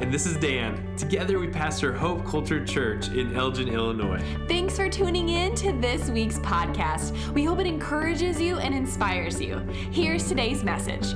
And this is Dan. Together we pastor Hope Culture Church in Elgin, Illinois. Thanks for tuning in to this week's podcast. We hope it encourages you and inspires you. Here's today's message.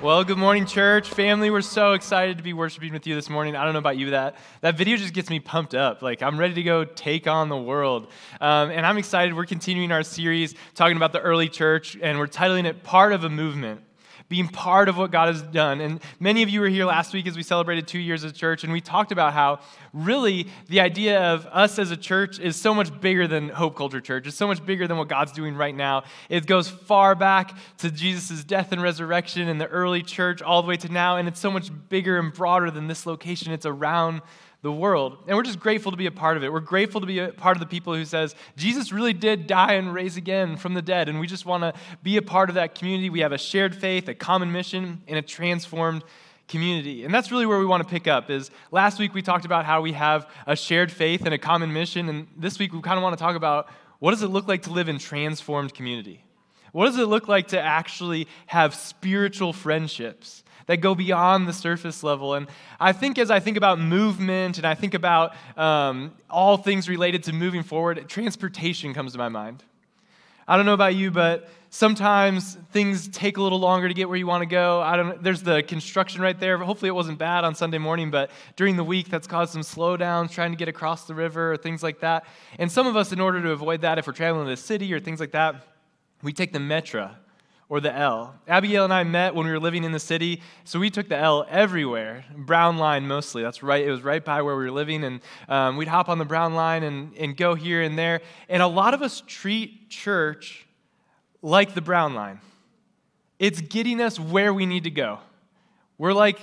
Well, good morning, church family. We're so excited to be worshiping with you this morning. I don't know about you, that that video just gets me pumped up. Like I'm ready to go take on the world, um, and I'm excited. We're continuing our series talking about the early church, and we're titling it "Part of a Movement." Being part of what God has done. And many of you were here last week as we celebrated two years of church, and we talked about how really the idea of us as a church is so much bigger than Hope Culture Church. It's so much bigger than what God's doing right now. It goes far back to Jesus' death and resurrection in the early church all the way to now, and it's so much bigger and broader than this location. It's around the world. And we're just grateful to be a part of it. We're grateful to be a part of the people who says Jesus really did die and raise again from the dead. And we just want to be a part of that community. We have a shared faith, a common mission, and a transformed community. And that's really where we want to pick up is last week we talked about how we have a shared faith and a common mission. And this week we kind of want to talk about what does it look like to live in transformed community? What does it look like to actually have spiritual friendships? That go beyond the surface level. And I think as I think about movement and I think about um, all things related to moving forward, transportation comes to my mind. I don't know about you, but sometimes things take a little longer to get where you want to go. I don't. There's the construction right there. Hopefully, it wasn't bad on Sunday morning, but during the week, that's caused some slowdowns trying to get across the river or things like that. And some of us, in order to avoid that, if we're traveling to the city or things like that, we take the Metra or the L. Abigail and I met when we were living in the city, so we took the L everywhere. Brown line mostly. That's right. It was right by where we were living, and um, we'd hop on the brown line and, and go here and there. And a lot of us treat church like the brown line. It's getting us where we need to go. We're like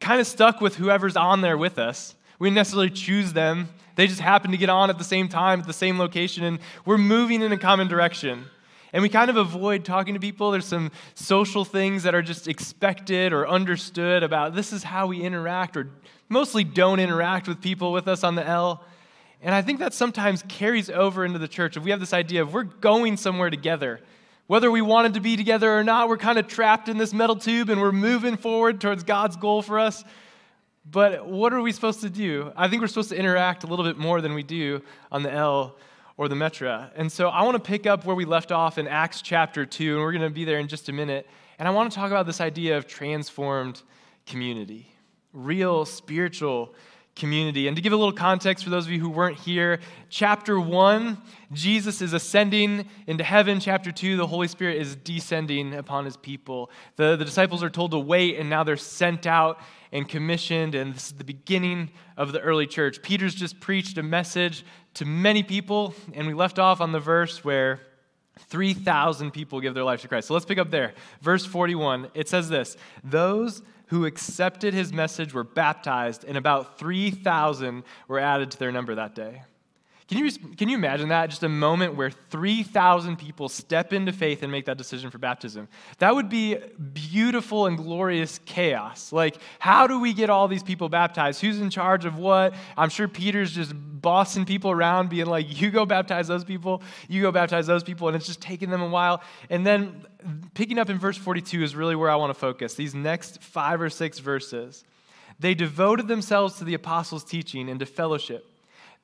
kind of stuck with whoever's on there with us. We didn't necessarily choose them. They just happen to get on at the same time, at the same location, and we're moving in a common direction. And we kind of avoid talking to people. There's some social things that are just expected or understood about this is how we interact, or mostly don't interact with people with us on the L. And I think that sometimes carries over into the church. If we have this idea of we're going somewhere together, whether we wanted to be together or not, we're kind of trapped in this metal tube and we're moving forward towards God's goal for us. But what are we supposed to do? I think we're supposed to interact a little bit more than we do on the L or the Metra. And so I want to pick up where we left off in Acts chapter 2, and we're going to be there in just a minute. And I want to talk about this idea of transformed community, real spiritual community. And to give a little context for those of you who weren't here, chapter 1, Jesus is ascending into heaven. Chapter 2, the Holy Spirit is descending upon his people. The, the disciples are told to wait, and now they're sent out and commissioned, and this is the beginning of the early church. Peter's just preached a message to many people, and we left off on the verse where 3,000 people give their life to Christ. So let's pick up there. Verse 41, it says this Those who accepted his message were baptized, and about 3,000 were added to their number that day. Can you, can you imagine that? Just a moment where 3,000 people step into faith and make that decision for baptism. That would be beautiful and glorious chaos. Like, how do we get all these people baptized? Who's in charge of what? I'm sure Peter's just bossing people around, being like, you go baptize those people, you go baptize those people, and it's just taking them a while. And then picking up in verse 42 is really where I want to focus. These next five or six verses. They devoted themselves to the apostles' teaching and to fellowship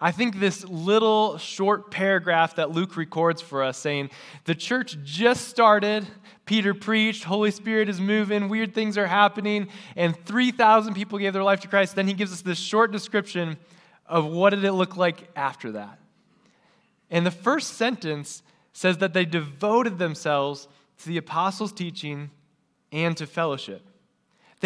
I think this little short paragraph that Luke records for us saying, the church just started, Peter preached, Holy Spirit is moving, weird things are happening, and 3,000 people gave their life to Christ. Then he gives us this short description of what did it look like after that. And the first sentence says that they devoted themselves to the apostles' teaching and to fellowship.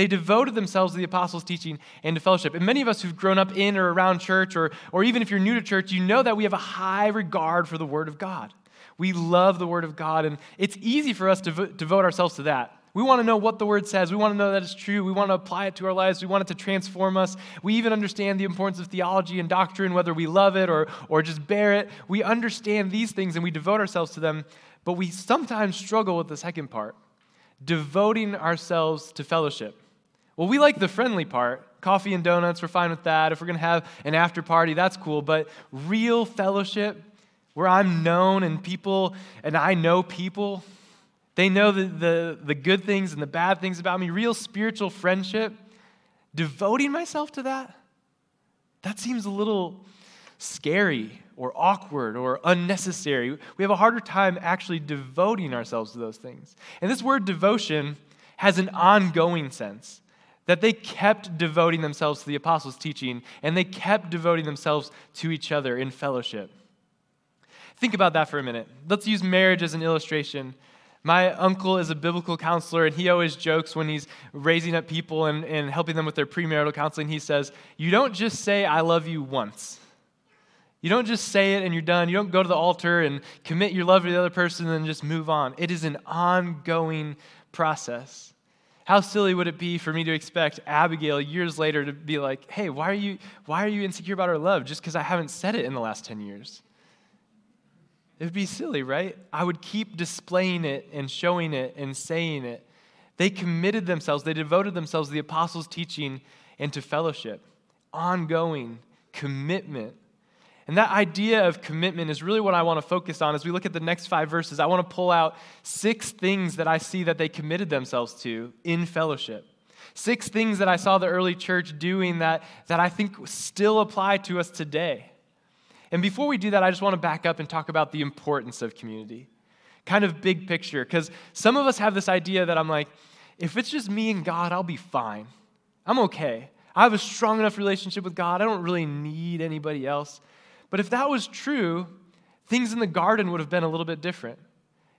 They devoted themselves to the apostles' teaching and to fellowship. And many of us who've grown up in or around church, or, or even if you're new to church, you know that we have a high regard for the Word of God. We love the Word of God, and it's easy for us to devote ourselves to that. We want to know what the Word says. We want to know that it's true. We want to apply it to our lives. We want it to transform us. We even understand the importance of theology and doctrine, whether we love it or, or just bear it. We understand these things and we devote ourselves to them, but we sometimes struggle with the second part devoting ourselves to fellowship. Well, we like the friendly part. Coffee and donuts, we're fine with that. If we're going to have an after party, that's cool. But real fellowship, where I'm known and people, and I know people, they know the, the, the good things and the bad things about me, real spiritual friendship, devoting myself to that, that seems a little scary or awkward or unnecessary. We have a harder time actually devoting ourselves to those things. And this word devotion has an ongoing sense that they kept devoting themselves to the apostles' teaching and they kept devoting themselves to each other in fellowship. Think about that for a minute. Let's use marriage as an illustration. My uncle is a biblical counselor, and he always jokes when he's raising up people and, and helping them with their premarital counseling. He says, You don't just say, I love you once. You don't just say it and you're done. You don't go to the altar and commit your love to the other person and then just move on. It is an ongoing process. How silly would it be for me to expect Abigail years later to be like, hey, why are you, why are you insecure about our love just because I haven't said it in the last 10 years? It would be silly, right? I would keep displaying it and showing it and saying it. They committed themselves, they devoted themselves to the apostles' teaching and to fellowship. Ongoing commitment. And that idea of commitment is really what I want to focus on as we look at the next five verses. I want to pull out six things that I see that they committed themselves to in fellowship. Six things that I saw the early church doing that, that I think still apply to us today. And before we do that, I just want to back up and talk about the importance of community. Kind of big picture, because some of us have this idea that I'm like, if it's just me and God, I'll be fine. I'm okay. I have a strong enough relationship with God. I don't really need anybody else. But if that was true, things in the garden would have been a little bit different.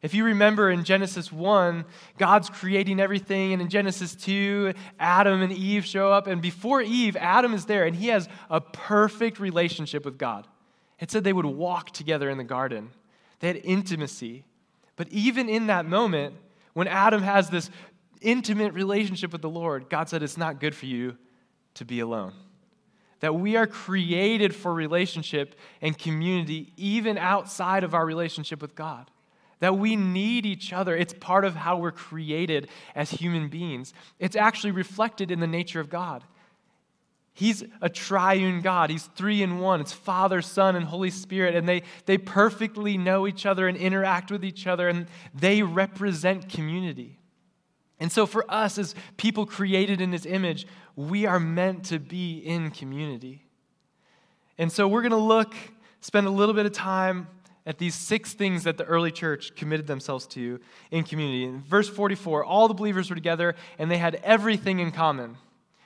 If you remember in Genesis 1, God's creating everything, and in Genesis 2, Adam and Eve show up, and before Eve, Adam is there, and he has a perfect relationship with God. It said they would walk together in the garden, they had intimacy. But even in that moment, when Adam has this intimate relationship with the Lord, God said, It's not good for you to be alone. That we are created for relationship and community, even outside of our relationship with God. That we need each other. It's part of how we're created as human beings. It's actually reflected in the nature of God. He's a triune God. He's three in one. It's Father, Son, and Holy Spirit. And they, they perfectly know each other and interact with each other, and they represent community. And so, for us, as people created in His image, we are meant to be in community. And so, we're going to look, spend a little bit of time at these six things that the early church committed themselves to in community. In verse 44, all the believers were together and they had everything in common.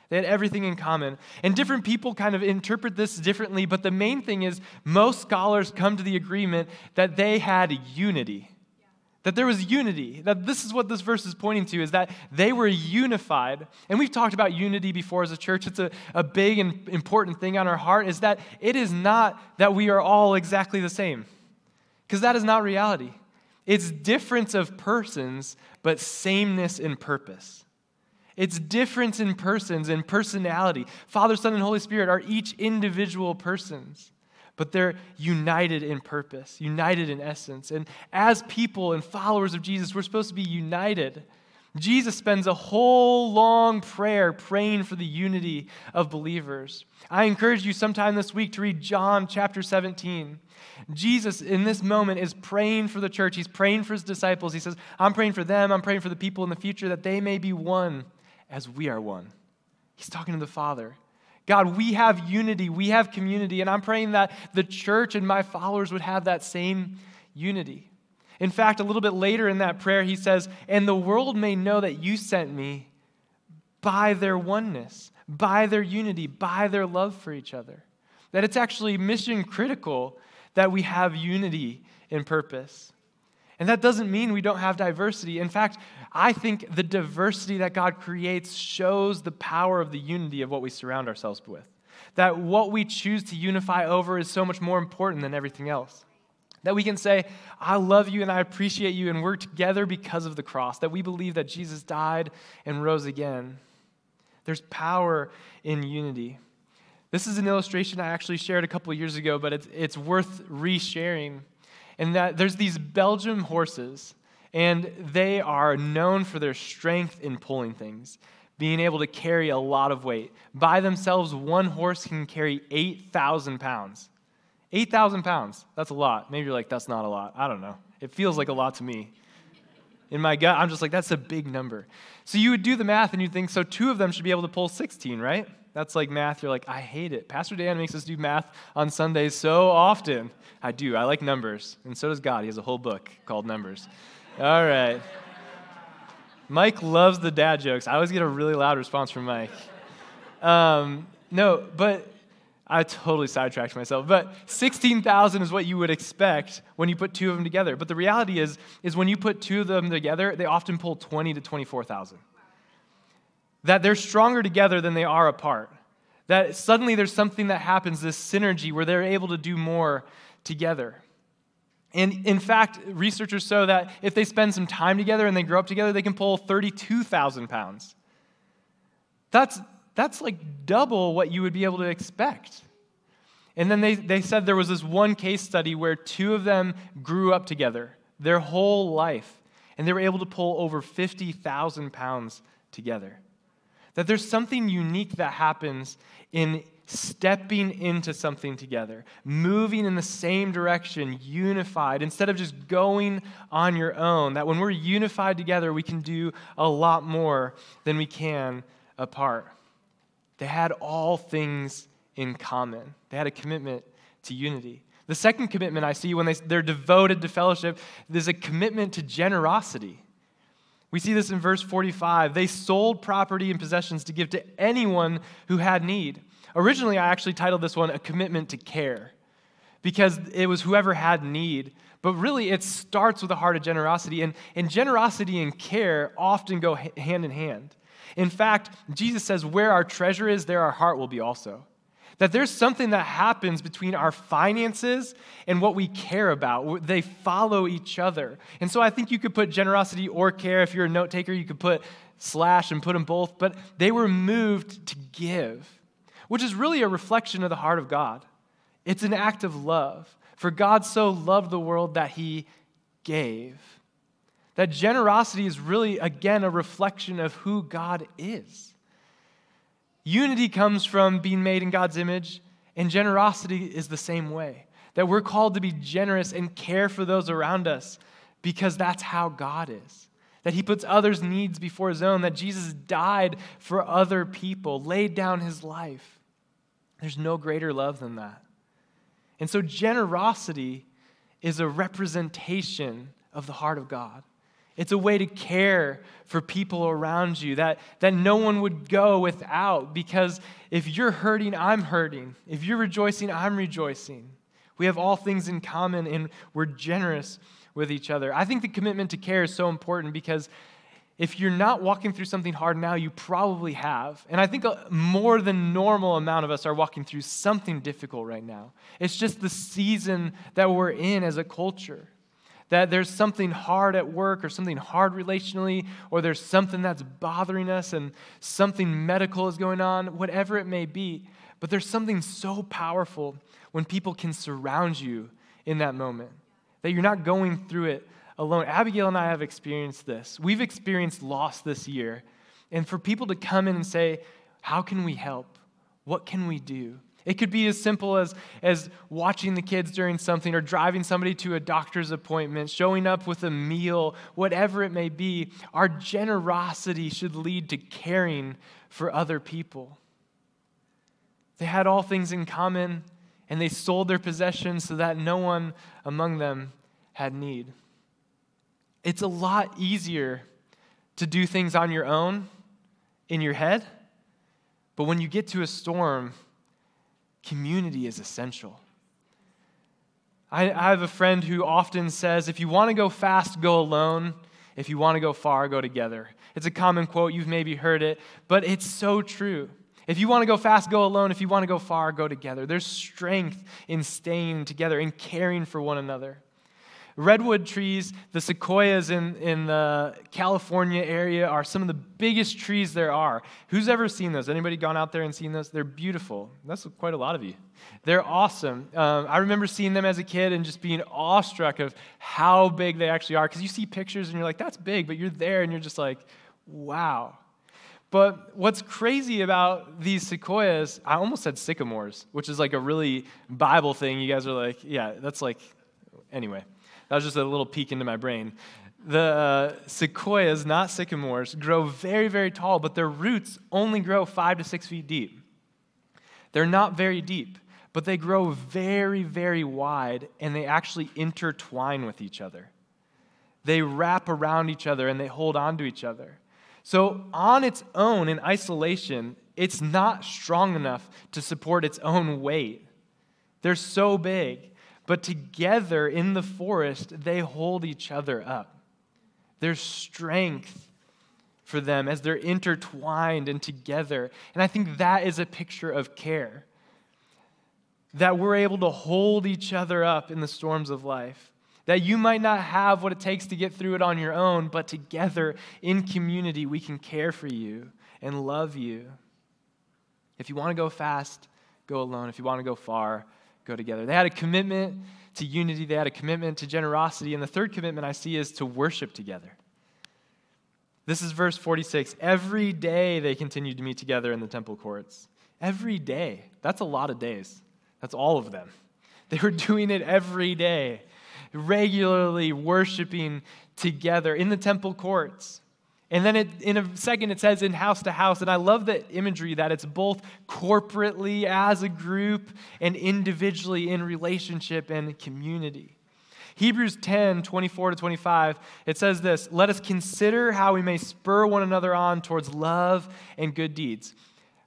They had everything in common. And different people kind of interpret this differently, but the main thing is most scholars come to the agreement that they had unity. That there was unity. That this is what this verse is pointing to is that they were unified. And we've talked about unity before as a church. It's a, a big and important thing on our heart, is that it is not that we are all exactly the same. Because that is not reality. It's difference of persons, but sameness in purpose. It's difference in persons and personality. Father, Son, and Holy Spirit are each individual persons, but they're united in purpose, united in essence. And as people and followers of Jesus, we're supposed to be united. Jesus spends a whole long prayer praying for the unity of believers. I encourage you sometime this week to read John chapter 17. Jesus, in this moment, is praying for the church. He's praying for his disciples. He says, I'm praying for them. I'm praying for the people in the future that they may be one as we are one. He's talking to the Father. God, we have unity, we have community, and I'm praying that the church and my followers would have that same unity. In fact, a little bit later in that prayer, he says, And the world may know that you sent me by their oneness, by their unity, by their love for each other. That it's actually mission critical that we have unity in purpose. And that doesn't mean we don't have diversity. In fact, I think the diversity that God creates shows the power of the unity of what we surround ourselves with. That what we choose to unify over is so much more important than everything else. That we can say, I love you and I appreciate you, and we're together because of the cross. That we believe that Jesus died and rose again. There's power in unity. This is an illustration I actually shared a couple years ago, but it's, it's worth resharing. And that there's these Belgian horses and they are known for their strength in pulling things, being able to carry a lot of weight. By themselves, one horse can carry 8,000 pounds. 8,000 pounds. That's a lot. Maybe you're like, that's not a lot. I don't know. It feels like a lot to me. In my gut, I'm just like, that's a big number. So you would do the math and you'd think, so two of them should be able to pull 16, right? That's like math. You're like, I hate it. Pastor Dan makes us do math on Sundays so often. I do. I like numbers. And so does God. He has a whole book called Numbers. All right. Mike loves the dad jokes. I always get a really loud response from Mike. Um, no, but I totally sidetracked myself. But 16,000 is what you would expect when you put two of them together. But the reality is, is when you put two of them together, they often pull 20 to 24,000. That they're stronger together than they are apart. That suddenly there's something that happens, this synergy, where they're able to do more together. And in fact, researchers show that if they spend some time together and they grow up together, they can pull 32,000 pounds. That's, that's like double what you would be able to expect. And then they, they said there was this one case study where two of them grew up together their whole life, and they were able to pull over 50,000 pounds together. That there's something unique that happens in stepping into something together, moving in the same direction, unified, instead of just going on your own. That when we're unified together, we can do a lot more than we can apart. They had all things in common, they had a commitment to unity. The second commitment I see when they, they're devoted to fellowship, there's a commitment to generosity. We see this in verse 45. They sold property and possessions to give to anyone who had need. Originally, I actually titled this one A Commitment to Care because it was whoever had need. But really, it starts with a heart of generosity. And, and generosity and care often go hand in hand. In fact, Jesus says, Where our treasure is, there our heart will be also. That there's something that happens between our finances and what we care about. They follow each other. And so I think you could put generosity or care. If you're a note taker, you could put slash and put them both. But they were moved to give which is really a reflection of the heart of God. It's an act of love. For God so loved the world that he gave. That generosity is really, again, a reflection of who God is. Unity comes from being made in God's image, and generosity is the same way. That we're called to be generous and care for those around us because that's how God is that he puts others' needs before his own, that Jesus died for other people, laid down his life. There's no greater love than that. And so, generosity is a representation of the heart of God. It's a way to care for people around you that, that no one would go without because if you're hurting, I'm hurting. If you're rejoicing, I'm rejoicing. We have all things in common and we're generous with each other. I think the commitment to care is so important because if you're not walking through something hard now, you probably have. And I think a more than normal amount of us are walking through something difficult right now. It's just the season that we're in as a culture. That there's something hard at work or something hard relationally, or there's something that's bothering us and something medical is going on, whatever it may be. But there's something so powerful when people can surround you in that moment that you're not going through it alone. Abigail and I have experienced this. We've experienced loss this year. And for people to come in and say, How can we help? What can we do? It could be as simple as, as watching the kids during something or driving somebody to a doctor's appointment, showing up with a meal, whatever it may be. Our generosity should lead to caring for other people. They had all things in common and they sold their possessions so that no one among them had need. It's a lot easier to do things on your own in your head, but when you get to a storm, community is essential. I, I have a friend who often says if you want to go fast, go alone. If you want to go far, go together. It's a common quote. You've maybe heard it, but it's so true. If you want to go fast, go alone. If you want to go far, go together. There's strength in staying together and caring for one another. Redwood trees, the sequoias in, in the California area are some of the biggest trees there are. Who's ever seen those? Anybody gone out there and seen those? They're beautiful. That's quite a lot of you. They're awesome. Um, I remember seeing them as a kid and just being awestruck of how big they actually are. Because you see pictures and you're like, that's big, but you're there and you're just like, wow. But what's crazy about these sequoias, I almost said sycamores, which is like a really Bible thing. You guys are like, yeah, that's like, anyway. That was just a little peek into my brain. The uh, sequoias, not sycamores, grow very, very tall, but their roots only grow five to six feet deep. They're not very deep, but they grow very, very wide, and they actually intertwine with each other. They wrap around each other and they hold on to each other. So, on its own, in isolation, it's not strong enough to support its own weight. They're so big. But together in the forest, they hold each other up. There's strength for them as they're intertwined and together. And I think that is a picture of care. That we're able to hold each other up in the storms of life. That you might not have what it takes to get through it on your own, but together in community, we can care for you and love you. If you want to go fast, go alone. If you want to go far, go together. They had a commitment to unity, they had a commitment to generosity, and the third commitment I see is to worship together. This is verse 46. Every day they continued to meet together in the temple courts. Every day. That's a lot of days. That's all of them. They were doing it every day, regularly worshiping together in the temple courts. And then it, in a second, it says in house to house. And I love the imagery that it's both corporately as a group and individually in relationship and community. Hebrews 10 24 to 25, it says this Let us consider how we may spur one another on towards love and good deeds.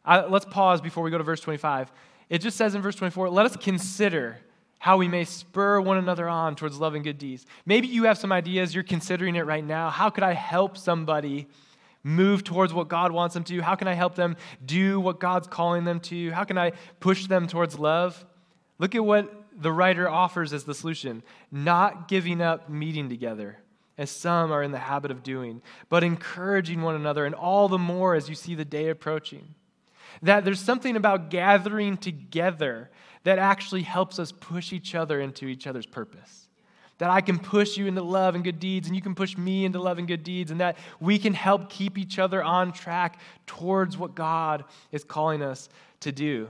I, let's pause before we go to verse 25. It just says in verse 24, Let us consider how we may spur one another on towards love and good deeds. Maybe you have some ideas, you're considering it right now. How could I help somebody move towards what God wants them to? do? How can I help them do what God's calling them to? How can I push them towards love? Look at what the writer offers as the solution not giving up meeting together, as some are in the habit of doing, but encouraging one another, and all the more as you see the day approaching. That there's something about gathering together that actually helps us push each other into each other's purpose. That I can push you into love and good deeds, and you can push me into love and good deeds, and that we can help keep each other on track towards what God is calling us to do.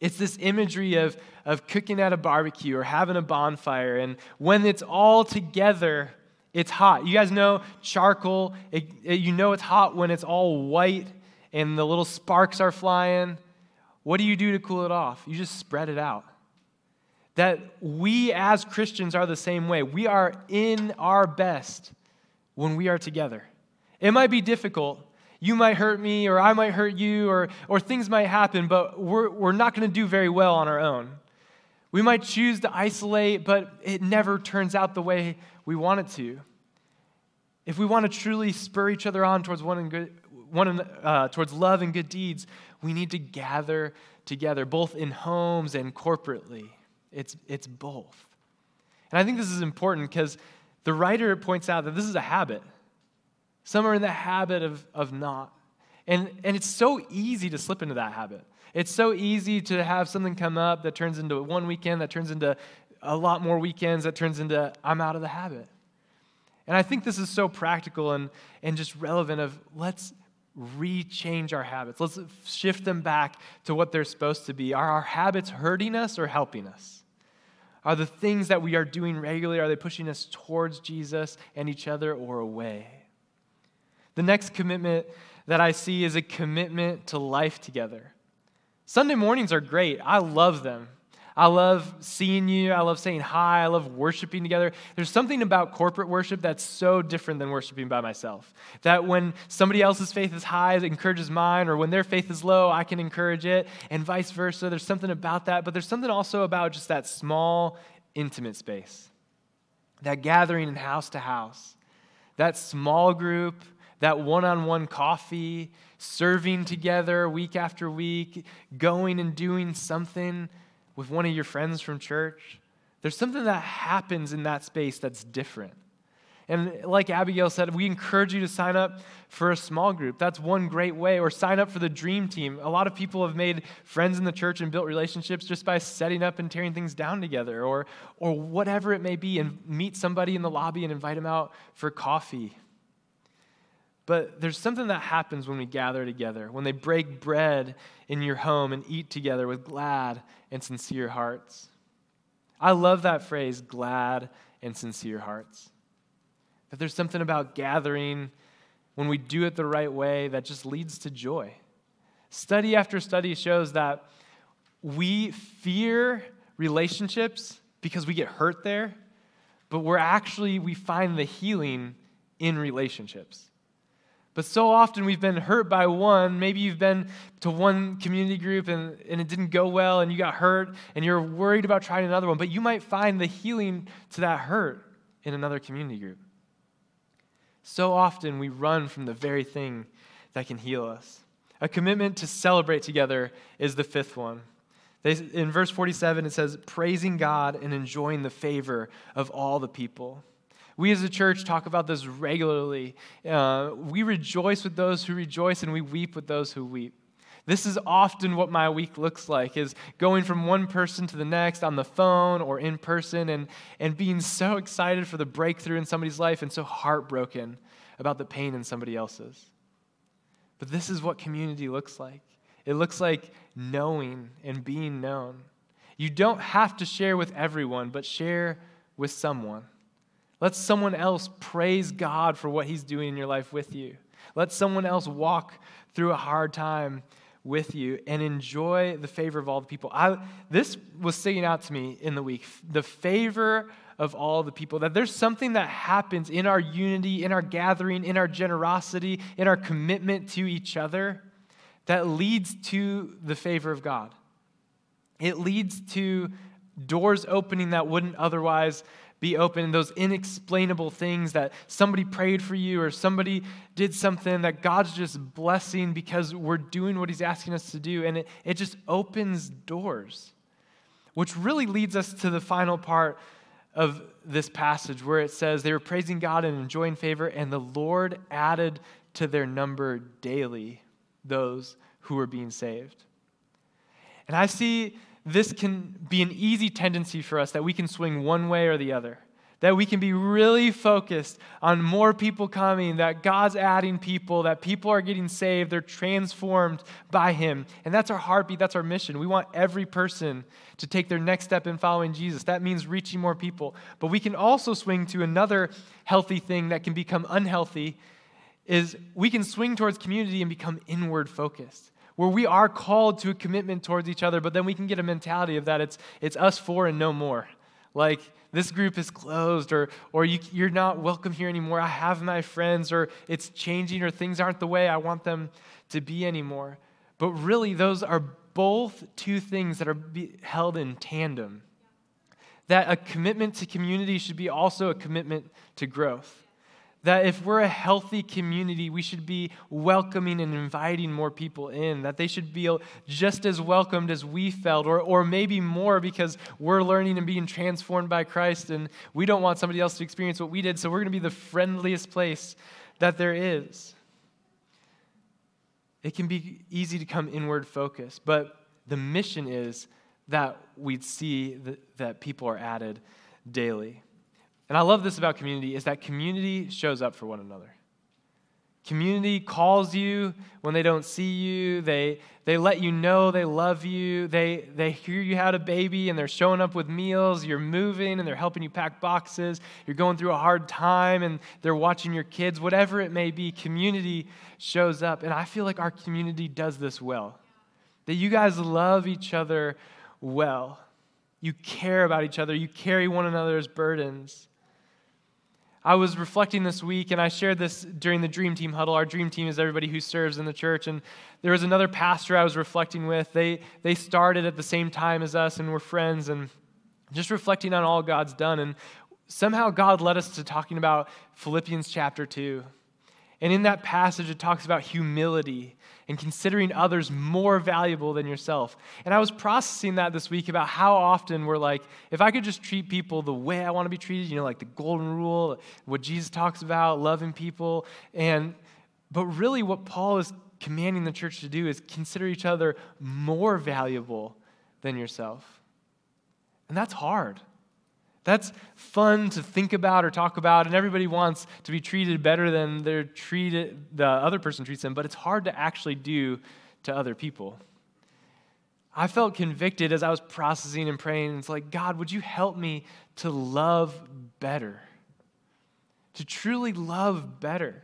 It's this imagery of, of cooking at a barbecue or having a bonfire, and when it's all together, it's hot. You guys know charcoal, it, it, you know it's hot when it's all white and the little sparks are flying. What do you do to cool it off? You just spread it out. That we as Christians are the same way. We are in our best when we are together. It might be difficult. You might hurt me, or I might hurt you, or, or things might happen, but we're, we're not going to do very well on our own. We might choose to isolate, but it never turns out the way we want it to. If we want to truly spur each other on towards one, and good, one uh, towards love and good deeds, we need to gather together, both in homes and corporately. It's, it's both. And I think this is important because the writer points out that this is a habit. Some are in the habit of, of not. And, and it's so easy to slip into that habit. It's so easy to have something come up that turns into one weekend, that turns into a lot more weekends, that turns into I'm out of the habit. And I think this is so practical and, and just relevant of let's rechange our habits. Let's shift them back to what they're supposed to be. Are our habits hurting us or helping us? Are the things that we are doing regularly, are they pushing us towards Jesus and each other or away? The next commitment that I see is a commitment to life together. Sunday mornings are great. I love them. I love seeing you. I love saying hi. I love worshiping together. There's something about corporate worship that's so different than worshiping by myself. That when somebody else's faith is high, it encourages mine, or when their faith is low, I can encourage it, and vice versa. There's something about that, but there's something also about just that small, intimate space. That gathering in house to house that small group, that one on one coffee, serving together week after week, going and doing something with one of your friends from church. There's something that happens in that space that's different. And like Abigail said, we encourage you to sign up for a small group. That's one great way. Or sign up for the dream team. A lot of people have made friends in the church and built relationships just by setting up and tearing things down together, or, or whatever it may be, and meet somebody in the lobby and invite them out for coffee. But there's something that happens when we gather together, when they break bread in your home and eat together with glad and sincere hearts. I love that phrase, glad and sincere hearts. That there's something about gathering when we do it the right way that just leads to joy. Study after study shows that we fear relationships because we get hurt there, but we're actually, we find the healing in relationships. But so often we've been hurt by one. Maybe you've been to one community group and, and it didn't go well and you got hurt and you're worried about trying another one, but you might find the healing to that hurt in another community group. So often we run from the very thing that can heal us. A commitment to celebrate together is the fifth one. They, in verse 47, it says, praising God and enjoying the favor of all the people. We as a church talk about this regularly. Uh, we rejoice with those who rejoice and we weep with those who weep. This is often what my week looks like is going from one person to the next on the phone or in person and, and being so excited for the breakthrough in somebody's life and so heartbroken about the pain in somebody else's. But this is what community looks like. It looks like knowing and being known. You don't have to share with everyone, but share with someone. Let someone else praise God for what He's doing in your life with you. Let someone else walk through a hard time with you and enjoy the favor of all the people. I, this was sticking out to me in the week the favor of all the people. That there's something that happens in our unity, in our gathering, in our generosity, in our commitment to each other that leads to the favor of God. It leads to doors opening that wouldn't otherwise be open, those inexplainable things that somebody prayed for you or somebody did something that God's just blessing because we're doing what He's asking us to do. And it, it just opens doors, which really leads us to the final part of this passage where it says they were praising God and enjoying favor, and the Lord added to their number daily those who were being saved. And I see this can be an easy tendency for us that we can swing one way or the other. That we can be really focused on more people coming, that God's adding people, that people are getting saved, they're transformed by Him. And that's our heartbeat, that's our mission. We want every person to take their next step in following Jesus. That means reaching more people. But we can also swing to another healthy thing that can become unhealthy is we can swing towards community and become inward focused where we are called to a commitment towards each other, but then we can get a mentality of that it's, it's us four and no more. Like, this group is closed, or, or you, you're not welcome here anymore. I have my friends, or it's changing, or things aren't the way I want them to be anymore. But really, those are both two things that are held in tandem. That a commitment to community should be also a commitment to growth. That if we're a healthy community, we should be welcoming and inviting more people in. That they should feel just as welcomed as we felt, or, or maybe more because we're learning and being transformed by Christ, and we don't want somebody else to experience what we did, so we're going to be the friendliest place that there is. It can be easy to come inward focused, but the mission is that we'd see that, that people are added daily. And I love this about community is that community shows up for one another. Community calls you when they don't see you. They, they let you know they love you. They, they hear you had a baby and they're showing up with meals. You're moving and they're helping you pack boxes. You're going through a hard time and they're watching your kids. Whatever it may be, community shows up. And I feel like our community does this well. That you guys love each other well. You care about each other. You carry one another's burdens. I was reflecting this week, and I shared this during the Dream Team huddle. Our Dream Team is everybody who serves in the church. And there was another pastor I was reflecting with. They, they started at the same time as us and were friends, and just reflecting on all God's done. And somehow God led us to talking about Philippians chapter 2. And in that passage, it talks about humility and considering others more valuable than yourself. And I was processing that this week about how often we're like, if I could just treat people the way I want to be treated, you know, like the golden rule, what Jesus talks about, loving people. And, but really, what Paul is commanding the church to do is consider each other more valuable than yourself. And that's hard. That's fun to think about or talk about, and everybody wants to be treated better than they're treated, the other person treats them, but it's hard to actually do to other people. I felt convicted as I was processing and praying. It's like, God, would you help me to love better? To truly love better.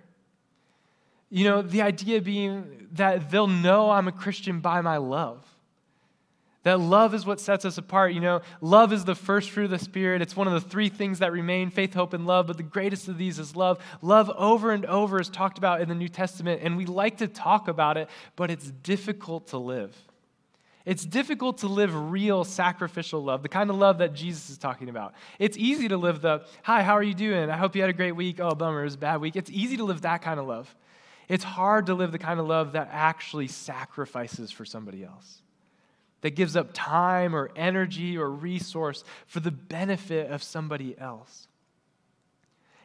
You know, the idea being that they'll know I'm a Christian by my love. That love is what sets us apart. You know, love is the first fruit of the Spirit. It's one of the three things that remain faith, hope, and love. But the greatest of these is love. Love over and over is talked about in the New Testament, and we like to talk about it, but it's difficult to live. It's difficult to live real sacrificial love, the kind of love that Jesus is talking about. It's easy to live the, hi, how are you doing? I hope you had a great week. Oh, bummer, it was a bad week. It's easy to live that kind of love. It's hard to live the kind of love that actually sacrifices for somebody else that gives up time or energy or resource for the benefit of somebody else.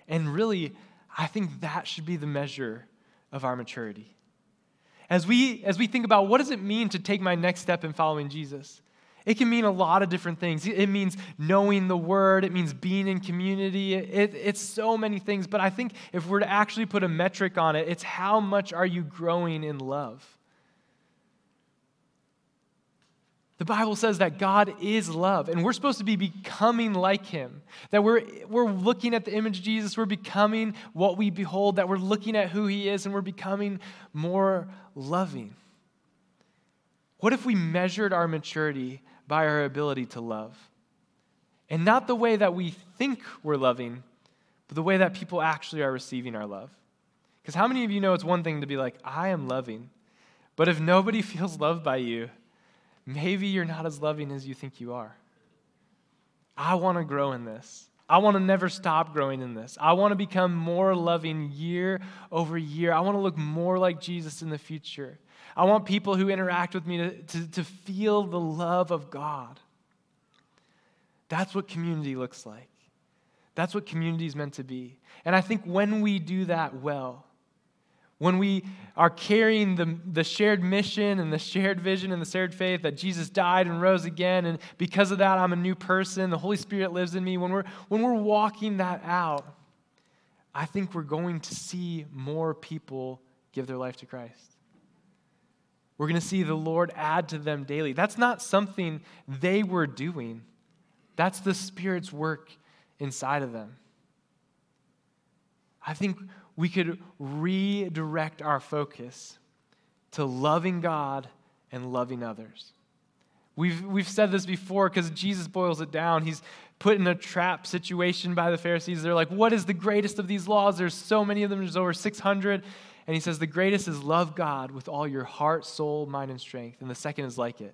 And really, I think that should be the measure of our maturity. As we, as we think about what does it mean to take my next step in following Jesus, it can mean a lot of different things. It means knowing the word, it means being in community. It, it's so many things. But I think if we're to actually put a metric on it, it's how much are you growing in love? The Bible says that God is love, and we're supposed to be becoming like Him. That we're, we're looking at the image of Jesus, we're becoming what we behold, that we're looking at who He is, and we're becoming more loving. What if we measured our maturity by our ability to love? And not the way that we think we're loving, but the way that people actually are receiving our love. Because how many of you know it's one thing to be like, I am loving, but if nobody feels loved by you, maybe you're not as loving as you think you are. I want to grow in this. I want to never stop growing in this. I want to become more loving year over year. I want to look more like Jesus in the future. I want people who interact with me to, to, to feel the love of God. That's what community looks like. That's what community is meant to be. And I think when we do that well, when we are carrying the, the shared mission and the shared vision and the shared faith that Jesus died and rose again, and because of that, I'm a new person, the Holy Spirit lives in me, when we're, when we're walking that out, I think we're going to see more people give their life to Christ. We're going to see the Lord add to them daily. That's not something they were doing, that's the Spirit's work inside of them. I think we could redirect our focus to loving God and loving others. We've, we've said this before because Jesus boils it down. He's put in a trap situation by the Pharisees. They're like, What is the greatest of these laws? There's so many of them, there's over 600. And he says, The greatest is love God with all your heart, soul, mind, and strength. And the second is like it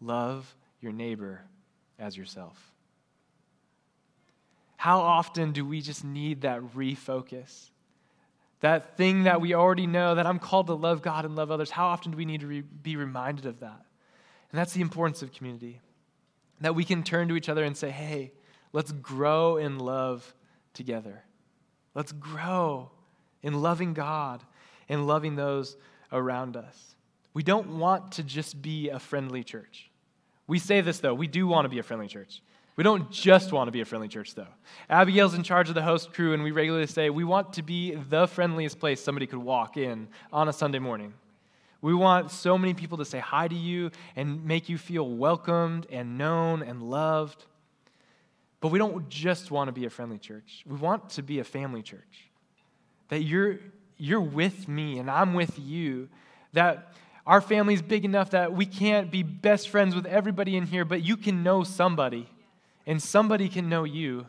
love your neighbor as yourself. How often do we just need that refocus? That thing that we already know, that I'm called to love God and love others, how often do we need to re- be reminded of that? And that's the importance of community. That we can turn to each other and say, hey, let's grow in love together. Let's grow in loving God and loving those around us. We don't want to just be a friendly church. We say this, though, we do want to be a friendly church. We don't just want to be a friendly church, though. Abigail's in charge of the host crew, and we regularly say we want to be the friendliest place somebody could walk in on a Sunday morning. We want so many people to say hi to you and make you feel welcomed and known and loved. But we don't just want to be a friendly church, we want to be a family church. That you're, you're with me and I'm with you. That our family's big enough that we can't be best friends with everybody in here, but you can know somebody and somebody can know you.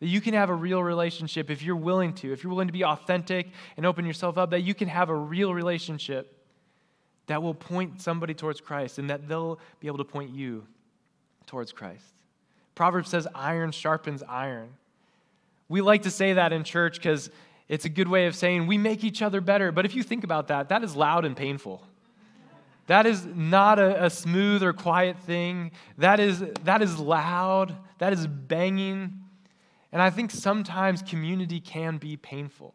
That you can have a real relationship if you're willing to, if you're willing to be authentic and open yourself up, that you can have a real relationship that will point somebody towards Christ and that they'll be able to point you towards Christ. Proverbs says, iron sharpens iron. We like to say that in church because it's a good way of saying we make each other better. But if you think about that, that is loud and painful. That is not a, a, smooth or quiet thing. That is, that is loud. That is banging. And I think sometimes community can be painful,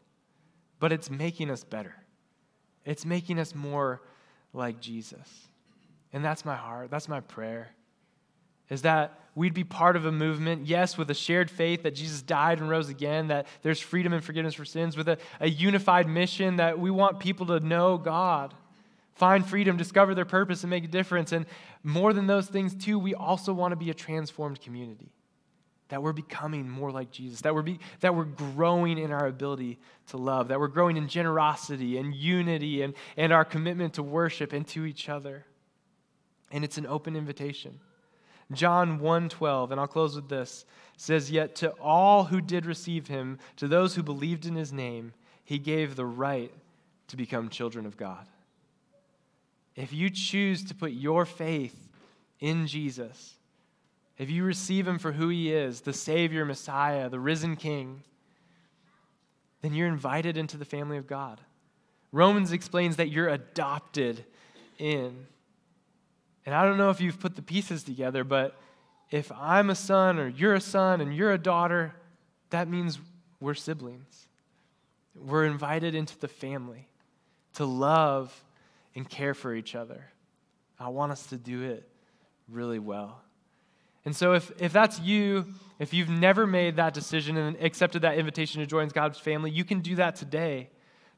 but it's making us better. It's making us more like Jesus. And that's my heart. That's my prayer. Is that we'd be part of a movement, yes, with a shared faith that Jesus died and rose again, that there's freedom and forgiveness for sins, with a, a unified mission that we want people to know God find freedom, discover their purpose, and make a difference. And more than those things, too, we also want to be a transformed community. That we're becoming more like Jesus, that we're, be, that we're growing in our ability to love, that we're growing in generosity and unity and, and our commitment to worship and to each other. And it's an open invitation. John 1:12, and I'll close with this, says, Yet to all who did receive him, to those who believed in his name, he gave the right to become children of God. If you choose to put your faith in Jesus, if you receive him for who he is, the Savior, Messiah, the risen King, then you're invited into the family of God. Romans explains that you're adopted in. And I don't know if you've put the pieces together, but if I'm a son or you're a son and you're a daughter, that means we're siblings. We're invited into the family to love and care for each other. I want us to do it really well. And so, if, if that's you, if you've never made that decision and accepted that invitation to join God's family, you can do that today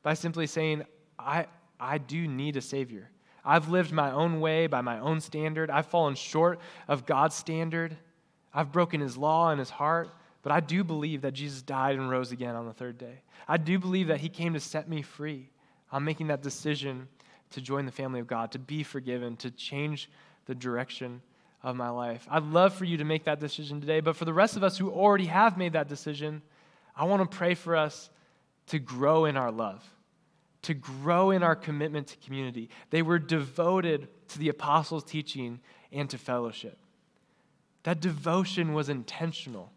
by simply saying, I, I do need a Savior. I've lived my own way by my own standard. I've fallen short of God's standard. I've broken His law and His heart. But I do believe that Jesus died and rose again on the third day. I do believe that He came to set me free. I'm making that decision to join the family of God, to be forgiven, to change the direction of my life. I'd love for you to make that decision today, but for the rest of us who already have made that decision, I want to pray for us to grow in our love, to grow in our commitment to community. They were devoted to the apostles' teaching and to fellowship. That devotion was intentional,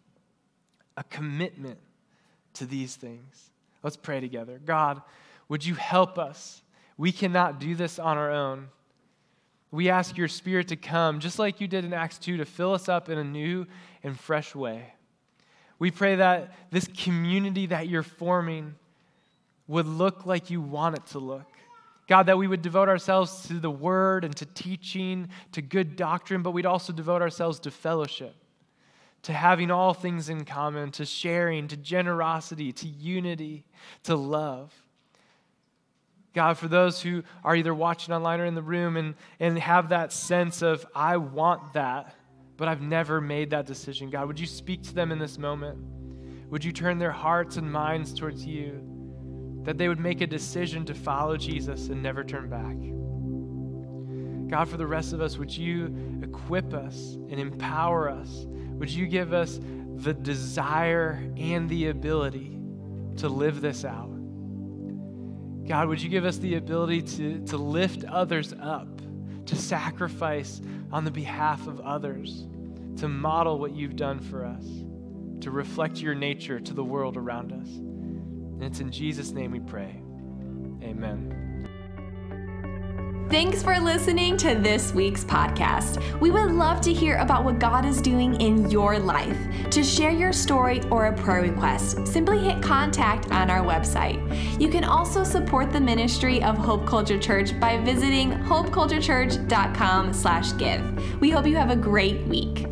a commitment to these things. Let's pray together. God, would you help us? We cannot do this on our own. We ask your Spirit to come, just like you did in Acts 2, to fill us up in a new and fresh way. We pray that this community that you're forming would look like you want it to look. God, that we would devote ourselves to the word and to teaching, to good doctrine, but we'd also devote ourselves to fellowship, to having all things in common, to sharing, to generosity, to unity, to love. God, for those who are either watching online or in the room and, and have that sense of, I want that, but I've never made that decision, God, would you speak to them in this moment? Would you turn their hearts and minds towards you? That they would make a decision to follow Jesus and never turn back. God, for the rest of us, would you equip us and empower us? Would you give us the desire and the ability to live this out? God, would you give us the ability to, to lift others up, to sacrifice on the behalf of others, to model what you've done for us, to reflect your nature to the world around us. And it's in Jesus' name we pray. Amen. Thanks for listening to this week's podcast. We would love to hear about what God is doing in your life. To share your story or a prayer request, simply hit contact on our website. You can also support the ministry of Hope Culture Church by visiting hopeculturechurch.com/give. We hope you have a great week.